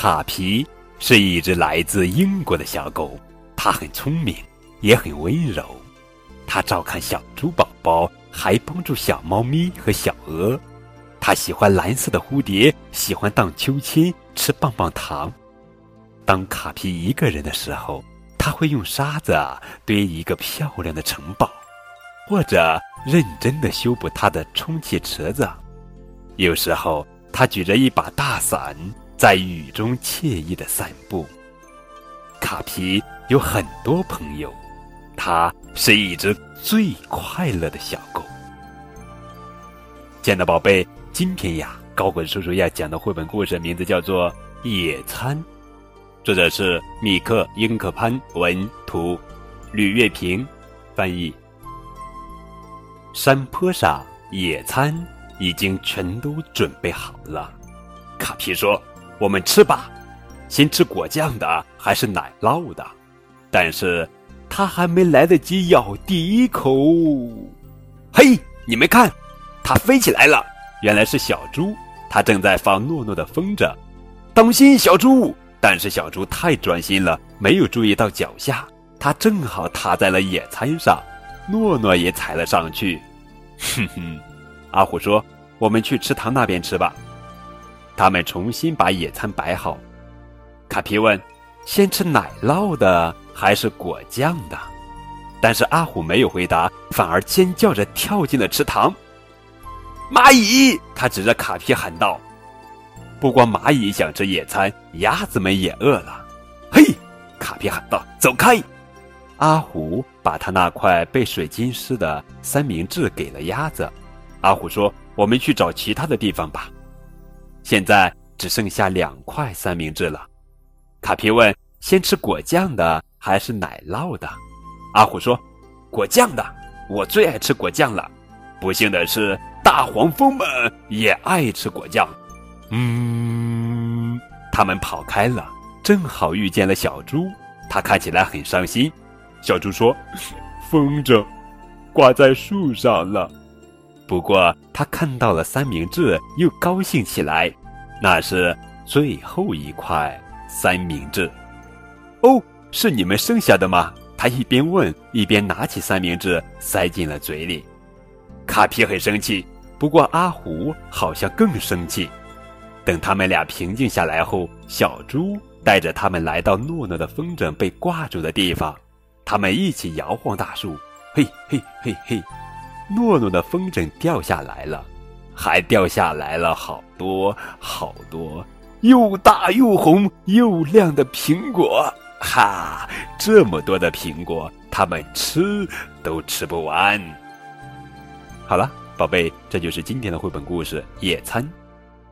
卡皮是一只来自英国的小狗，它很聪明，也很温柔。它照看小猪宝宝，还帮助小猫咪和小鹅。它喜欢蓝色的蝴蝶，喜欢荡秋千，吃棒棒糖。当卡皮一个人的时候，他会用沙子堆一个漂亮的城堡，或者认真的修补他的充气池子。有时候，他举着一把大伞，在雨中惬意的散步。卡皮有很多朋友，它是一只最快乐的小狗。亲爱的宝贝，今天呀，高滚叔叔要讲的绘本故事名字叫做《野餐》，作者是米克·英克潘文图，吕月平翻译。山坡上，野餐已经全都准备好了。卡皮说：“我们吃吧，先吃果酱的还是奶酪的？”但是，他还没来得及咬第一口，嘿，你们看！它飞起来了，原来是小猪，它正在放诺诺的风筝。当心，小猪！但是小猪太专心了，没有注意到脚下，它正好踏在了野餐上，诺诺也踩了上去。哼哼，阿虎说：“我们去池塘那边吃吧。”他们重新把野餐摆好。卡皮问：“先吃奶酪的还是果酱的？”但是阿虎没有回答，反而尖叫着跳进了池塘。蚂蚁！他指着卡皮喊道：“不光蚂蚁想吃野餐，鸭子们也饿了。”嘿！卡皮喊道：“走开！”阿虎把他那块被水浸湿的三明治给了鸭子。阿虎说：“我们去找其他的地方吧。”现在只剩下两块三明治了。卡皮问：“先吃果酱的还是奶酪的？”阿虎说：“果酱的，我最爱吃果酱了。”不幸的是。大黄蜂们也爱吃果酱，嗯，他们跑开了，正好遇见了小猪，它看起来很伤心。小猪说：“风筝挂在树上了。”不过他看到了三明治，又高兴起来。那是最后一块三明治。哦，是你们剩下的吗？他一边问，一边拿起三明治塞进了嘴里。卡皮很生气。不过阿虎好像更生气。等他们俩平静下来后，小猪带着他们来到诺诺的风筝被挂住的地方，他们一起摇晃大树。嘿嘿嘿嘿，诺诺的风筝掉下来了，还掉下来了好多好多又大又红又亮的苹果。哈，这么多的苹果，他们吃都吃不完。好了。宝贝，这就是今天的绘本故事《野餐》，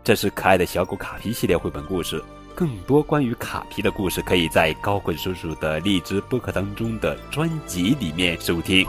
这是可爱的小狗卡皮系列绘本故事。更多关于卡皮的故事，可以在高滚叔叔的荔枝播客当中的专辑里面收听。